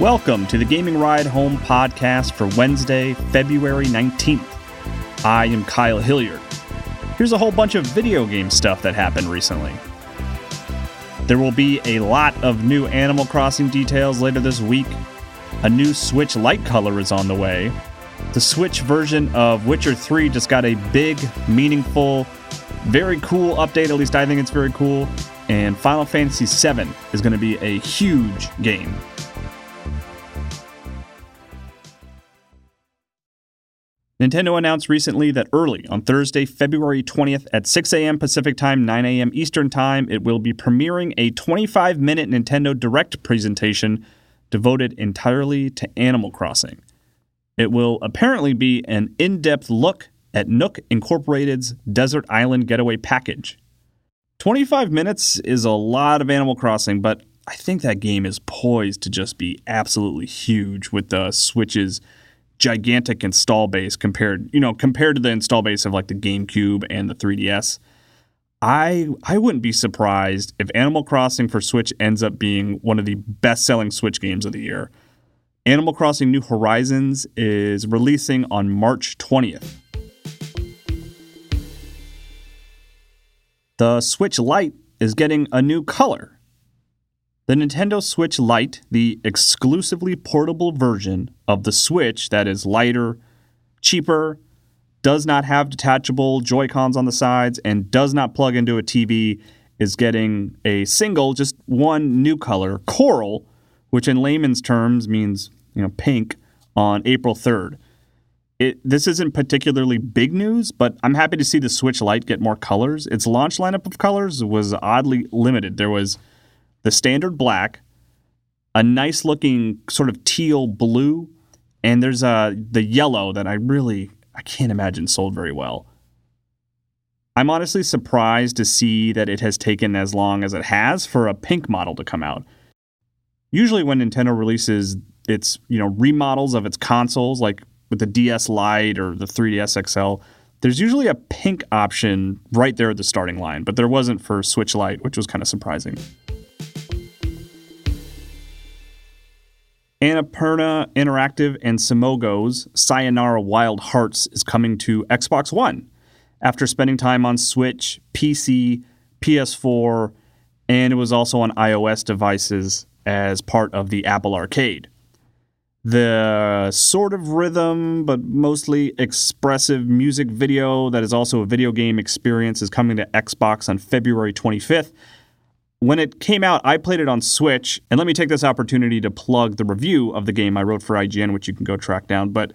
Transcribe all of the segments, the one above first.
Welcome to the Gaming Ride Home podcast for Wednesday, February 19th. I am Kyle Hilliard. Here's a whole bunch of video game stuff that happened recently. There will be a lot of new Animal Crossing details later this week. A new Switch Lite color is on the way. The Switch version of Witcher 3 just got a big, meaningful, very cool update. At least I think it's very cool. And Final Fantasy VII is going to be a huge game. Nintendo announced recently that early on Thursday, February 20th at 6 a.m. Pacific Time, 9 a.m. Eastern Time, it will be premiering a 25 minute Nintendo Direct presentation devoted entirely to Animal Crossing. It will apparently be an in depth look at Nook Incorporated's Desert Island Getaway Package. 25 minutes is a lot of Animal Crossing, but I think that game is poised to just be absolutely huge with the Switch's gigantic install base compared, you know, compared to the install base of like the GameCube and the 3DS. I I wouldn't be surprised if Animal Crossing for Switch ends up being one of the best-selling Switch games of the year. Animal Crossing New Horizons is releasing on March 20th. The Switch Lite is getting a new color. The Nintendo Switch Lite, the exclusively portable version of the Switch that is lighter, cheaper, does not have detachable Joy-Cons on the sides, and does not plug into a TV, is getting a single, just one new color, coral, which in layman's terms means, you know, pink, on April 3rd. It, this isn't particularly big news, but I'm happy to see the Switch Lite get more colors. Its launch lineup of colors was oddly limited. There was the standard black, a nice looking sort of teal blue, and there's uh, the yellow that I really I can't imagine sold very well. I'm honestly surprised to see that it has taken as long as it has for a pink model to come out. Usually when Nintendo releases its, you know, remodels of its consoles like with the DS Lite or the 3DS XL, there's usually a pink option right there at the starting line, but there wasn't for Switch Lite, which was kind of surprising. Annapurna Interactive and Simogo's Sayonara Wild Hearts is coming to Xbox One after spending time on Switch, PC, PS4, and it was also on iOS devices as part of the Apple Arcade. The sort of rhythm, but mostly expressive music video that is also a video game experience is coming to Xbox on February 25th when it came out, I played it on Switch, and let me take this opportunity to plug the review of the game I wrote for IGN, which you can go track down. But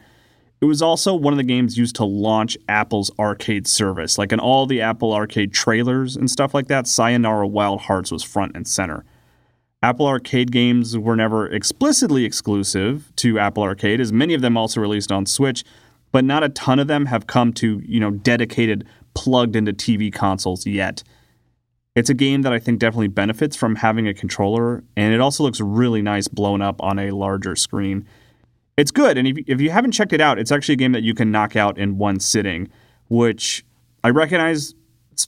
it was also one of the games used to launch Apple's arcade service. Like in all the Apple Arcade trailers and stuff like that, Sayonara Wild Hearts was front and center. Apple Arcade games were never explicitly exclusive to Apple Arcade, as many of them also released on Switch, but not a ton of them have come to, you know, dedicated plugged into TV consoles yet. It's a game that I think definitely benefits from having a controller, and it also looks really nice blown up on a larger screen. It's good, and if, if you haven't checked it out, it's actually a game that you can knock out in one sitting, which I recognize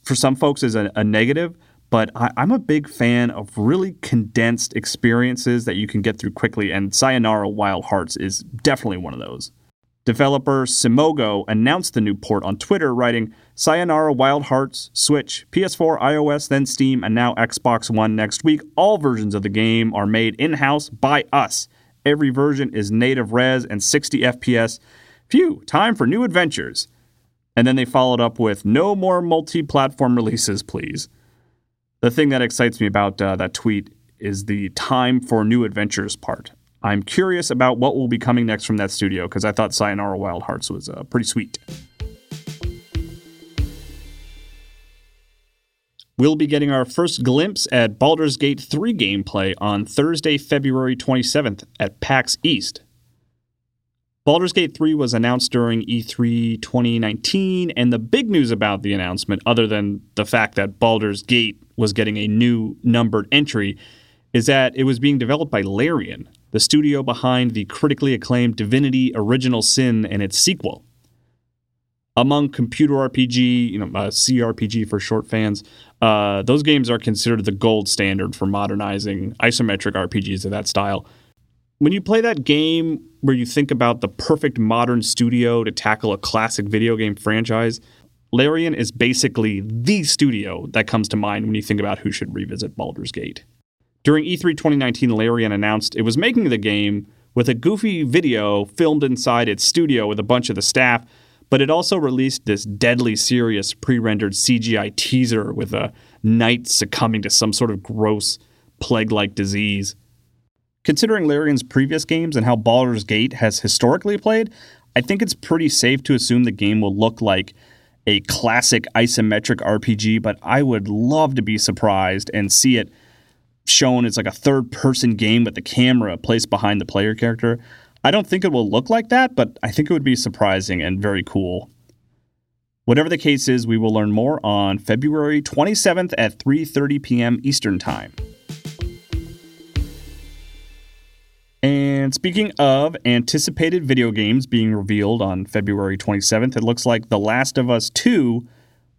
for some folks is a, a negative, but I, am a big fan of really condensed experiences that you can get through quickly, and Sayonara Wild Hearts is definitely one of those. Developer Simogo announced the new port on Twitter, writing, Sayonara Wild Hearts, Switch, PS4, iOS, then Steam, and now Xbox One next week. All versions of the game are made in house by us. Every version is native res and 60 FPS. Phew, time for new adventures. And then they followed up with, no more multi platform releases, please. The thing that excites me about uh, that tweet is the time for new adventures part. I'm curious about what will be coming next from that studio because I thought Sayonara Wild Hearts was uh, pretty sweet. We'll be getting our first glimpse at Baldur's Gate 3 gameplay on Thursday, February 27th at PAX East. Baldur's Gate 3 was announced during E3 2019, and the big news about the announcement, other than the fact that Baldur's Gate was getting a new numbered entry, is that it was being developed by Larian, the studio behind the critically acclaimed Divinity Original Sin and its sequel. Among computer RPG, you know, uh, CRPG for short fans, uh, those games are considered the gold standard for modernizing isometric RPGs of that style. when you play that game where you think about the perfect modern studio to tackle a classic video game franchise, Larian is basically the studio that comes to mind when you think about who should revisit Baldur's Gate. During E3 2019, Larian announced it was making the game with a goofy video filmed inside its studio with a bunch of the staff, but it also released this deadly serious pre rendered CGI teaser with a knight succumbing to some sort of gross plague like disease. Considering Larian's previous games and how Baldur's Gate has historically played, I think it's pretty safe to assume the game will look like a classic isometric RPG, but I would love to be surprised and see it shown as like a third person game with the camera placed behind the player character. I don't think it will look like that, but I think it would be surprising and very cool. Whatever the case is, we will learn more on February 27th at 3:30 p.m. Eastern Time. And speaking of anticipated video games being revealed on February 27th, it looks like The Last of Us 2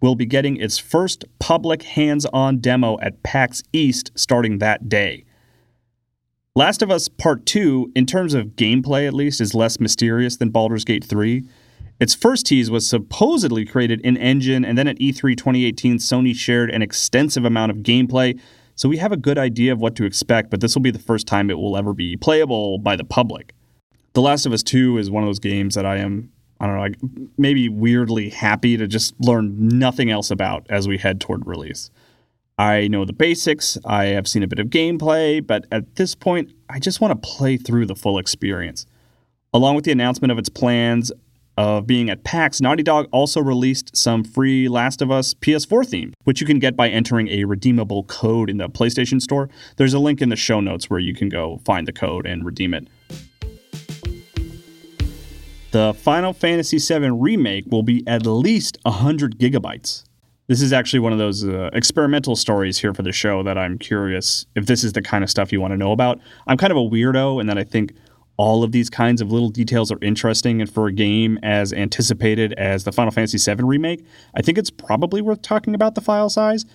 will be getting its first public hands on demo at PAX East starting that day. Last of Us Part 2, in terms of gameplay at least, is less mysterious than Baldur's Gate 3. Its first tease was supposedly created in engine, and then at E3 2018, Sony shared an extensive amount of gameplay so we have a good idea of what to expect, but this will be the first time it will ever be playable by the public. The Last of Us 2 is one of those games that I am, I don't know, like maybe weirdly happy to just learn nothing else about as we head toward release. I know the basics, I have seen a bit of gameplay, but at this point, I just want to play through the full experience. Along with the announcement of its plans, of being at PAX, Naughty Dog also released some free Last of Us PS4 theme, which you can get by entering a redeemable code in the PlayStation Store. There's a link in the show notes where you can go find the code and redeem it. The Final Fantasy VII Remake will be at least 100 gigabytes. This is actually one of those uh, experimental stories here for the show that I'm curious if this is the kind of stuff you want to know about. I'm kind of a weirdo in that I think all of these kinds of little details are interesting. And for a game as anticipated as the Final Fantasy VII Remake, I think it's probably worth talking about the file size.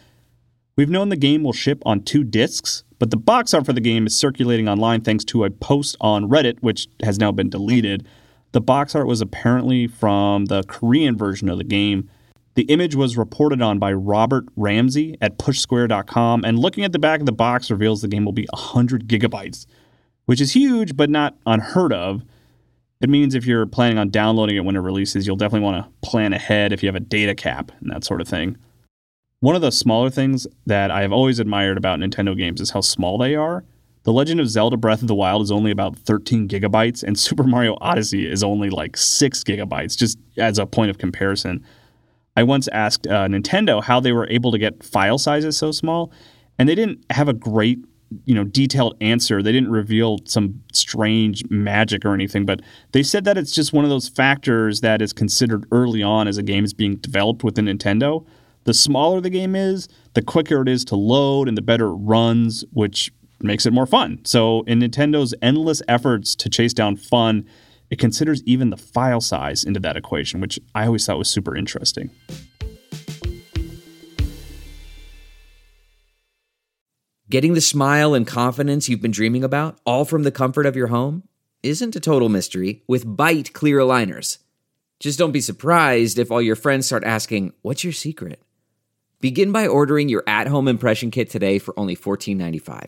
We've known the game will ship on two discs, but the box art for the game is circulating online thanks to a post on Reddit, which has now been deleted. The box art was apparently from the Korean version of the game. The image was reported on by Robert Ramsey at pushsquare.com, and looking at the back of the box reveals the game will be 100 gigabytes which is huge but not unheard of. It means if you're planning on downloading it when it releases, you'll definitely want to plan ahead if you have a data cap and that sort of thing. One of the smaller things that I have always admired about Nintendo games is how small they are. The Legend of Zelda Breath of the Wild is only about 13 gigabytes, and Super Mario Odyssey is only like 6 gigabytes, just as a point of comparison. I once asked uh, Nintendo how they were able to get file sizes so small, and they didn't have a great you know detailed answer they didn't reveal some strange magic or anything but they said that it's just one of those factors that is considered early on as a game is being developed within nintendo the smaller the game is the quicker it is to load and the better it runs which makes it more fun so in nintendo's endless efforts to chase down fun it considers even the file size into that equation which i always thought was super interesting Getting the smile and confidence you've been dreaming about, all from the comfort of your home, isn't a total mystery with Byte clear aligners. Just don't be surprised if all your friends start asking, What's your secret? Begin by ordering your at home impression kit today for only $14.95.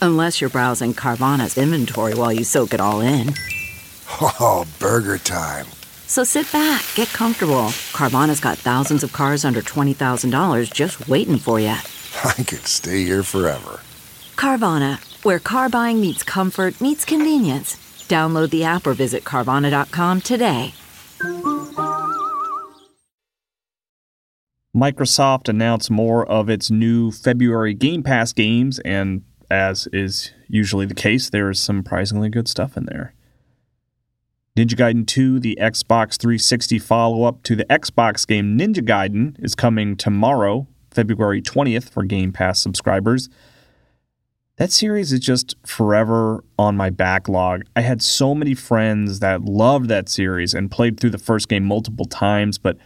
Unless you're browsing Carvana's inventory while you soak it all in. Oh, burger time. So sit back, get comfortable. Carvana's got thousands of cars under $20,000 just waiting for you. I could stay here forever. Carvana, where car buying meets comfort, meets convenience. Download the app or visit Carvana.com today. Microsoft announced more of its new February Game Pass games, and as is usually the case, there is some surprisingly good stuff in there. Ninja Gaiden 2, the Xbox 360 follow up to the Xbox game Ninja Gaiden, is coming tomorrow, February 20th, for Game Pass subscribers. That series is just forever on my backlog. I had so many friends that loved that series and played through the first game multiple times, but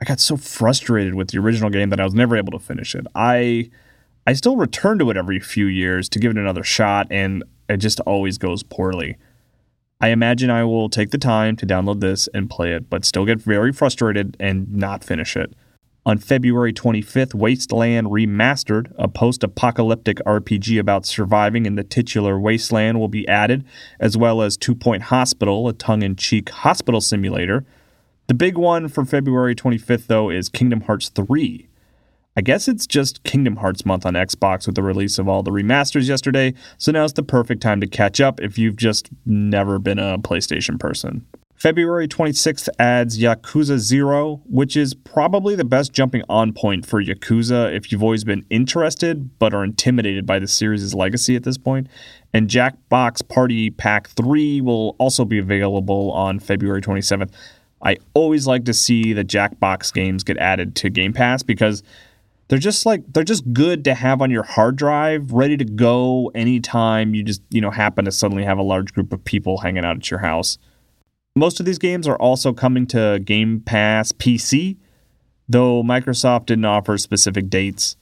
I got so frustrated with the original game that I was never able to finish it. I I still return to it every few years to give it another shot, and it just always goes poorly. I imagine I will take the time to download this and play it, but still get very frustrated and not finish it. On February 25th, Wasteland Remastered, a post apocalyptic RPG about surviving in the titular wasteland, will be added, as well as Two Point Hospital, a tongue in cheek hospital simulator. The big one for February 25th, though, is Kingdom Hearts 3. I guess it's just Kingdom Hearts month on Xbox with the release of all the remasters yesterday, so now's the perfect time to catch up if you've just never been a PlayStation person. February 26th adds Yakuza 0, which is probably the best jumping on point for Yakuza if you've always been interested but are intimidated by the series' legacy at this point. And Jackbox Party Pack 3 will also be available on February 27th. I always like to see the Jackbox games get added to Game Pass because they're just like they're just good to have on your hard drive ready to go anytime you just you know happen to suddenly have a large group of people hanging out at your house. Most of these games are also coming to game pass pc though microsoft didn't offer specific dates.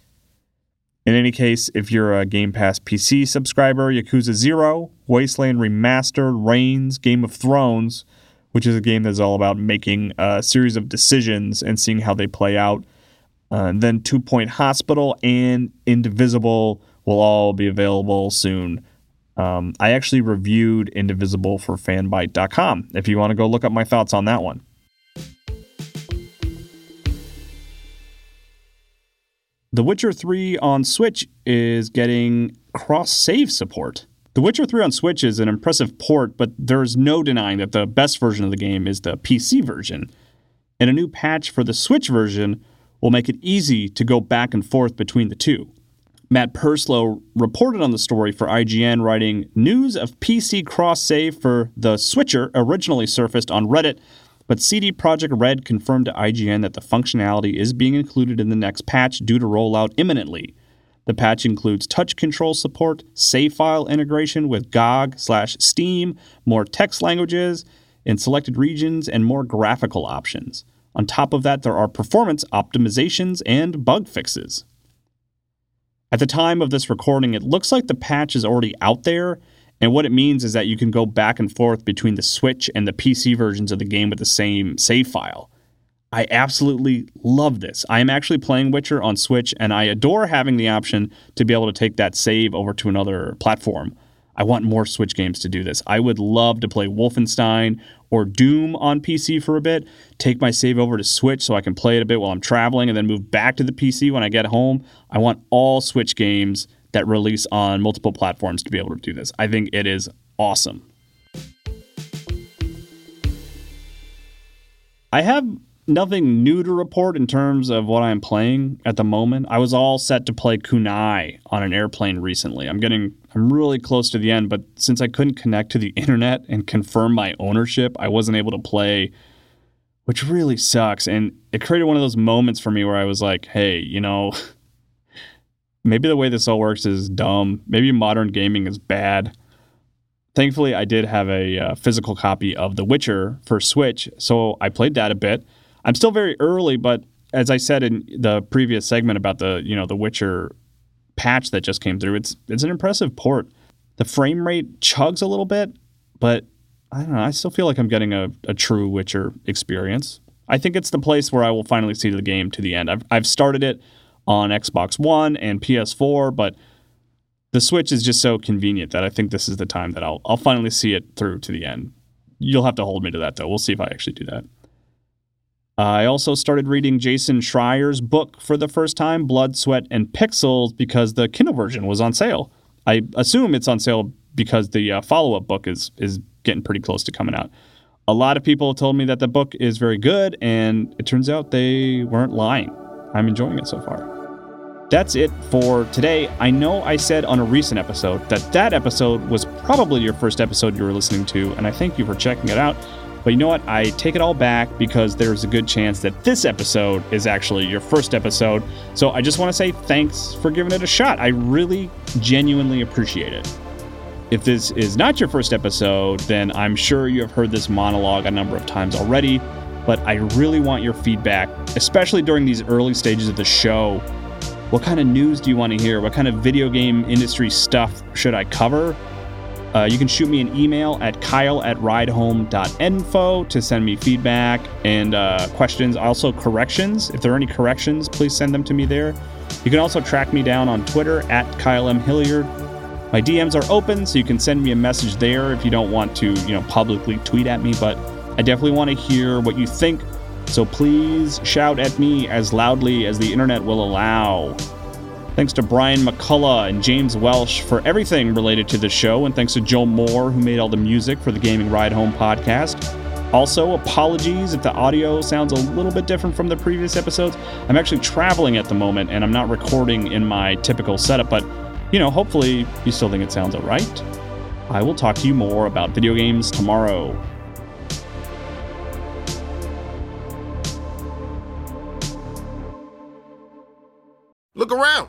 In any case if you're a game pass pc subscriber yakuza 0 wasteland remastered reigns game of thrones which is a game that's all about making a series of decisions and seeing how they play out uh, then Two Point Hospital and Indivisible will all be available soon. Um, I actually reviewed Indivisible for fanbyte.com if you want to go look up my thoughts on that one. The Witcher 3 on Switch is getting cross save support. The Witcher 3 on Switch is an impressive port, but there's no denying that the best version of the game is the PC version. And a new patch for the Switch version will make it easy to go back and forth between the two. Matt Purslow reported on the story for IGN, writing News of PC cross save for The Switcher originally surfaced on Reddit, but CD Projekt Red confirmed to IGN that the functionality is being included in the next patch due to rollout imminently. The patch includes touch control support, save file integration with GOG slash Steam, more text languages in selected regions, and more graphical options. On top of that, there are performance optimizations and bug fixes. At the time of this recording, it looks like the patch is already out there, and what it means is that you can go back and forth between the Switch and the PC versions of the game with the same save file. I absolutely love this. I am actually playing Witcher on Switch, and I adore having the option to be able to take that save over to another platform. I want more Switch games to do this. I would love to play Wolfenstein or Doom on PC for a bit, take my save over to Switch so I can play it a bit while I'm traveling, and then move back to the PC when I get home. I want all Switch games that release on multiple platforms to be able to do this. I think it is awesome. I have nothing new to report in terms of what I'm playing at the moment. I was all set to play Kunai on an airplane recently. I'm getting I'm really close to the end, but since I couldn't connect to the internet and confirm my ownership, I wasn't able to play, which really sucks. And it created one of those moments for me where I was like, hey, you know, maybe the way this all works is dumb. Maybe modern gaming is bad. Thankfully, I did have a uh, physical copy of The Witcher for Switch, so I played that a bit. I'm still very early, but as I said in the previous segment about the you know the Witcher patch that just came through, it's it's an impressive port. The frame rate chugs a little bit, but I don't know. I still feel like I'm getting a, a true Witcher experience. I think it's the place where I will finally see the game to the end. I've I've started it on Xbox One and PS4, but the Switch is just so convenient that I think this is the time that I'll I'll finally see it through to the end. You'll have to hold me to that though. We'll see if I actually do that. I also started reading Jason Schreier's book for the first time, Blood, Sweat, and Pixels, because the Kindle version was on sale. I assume it's on sale because the uh, follow-up book is is getting pretty close to coming out. A lot of people told me that the book is very good, and it turns out they weren't lying. I'm enjoying it so far. That's it for today. I know I said on a recent episode that that episode was probably your first episode you were listening to, and I thank you for checking it out. But you know what? I take it all back because there's a good chance that this episode is actually your first episode. So I just want to say thanks for giving it a shot. I really genuinely appreciate it. If this is not your first episode, then I'm sure you have heard this monologue a number of times already, but I really want your feedback, especially during these early stages of the show. What kind of news do you want to hear? What kind of video game industry stuff should I cover? Uh, you can shoot me an email at kyle at ridehome.info to send me feedback and uh, questions. Also, corrections. If there are any corrections, please send them to me there. You can also track me down on Twitter at Kyle M. Hilliard. My DMs are open, so you can send me a message there if you don't want to, you know, publicly tweet at me. But I definitely want to hear what you think. So please shout at me as loudly as the internet will allow. Thanks to Brian McCullough and James Welsh for everything related to the show, and thanks to Joe Moore, who made all the music for the Gaming Ride Home podcast. Also, apologies if the audio sounds a little bit different from the previous episodes. I'm actually traveling at the moment and I'm not recording in my typical setup, but you know, hopefully you still think it sounds alright. I will talk to you more about video games tomorrow. Look around.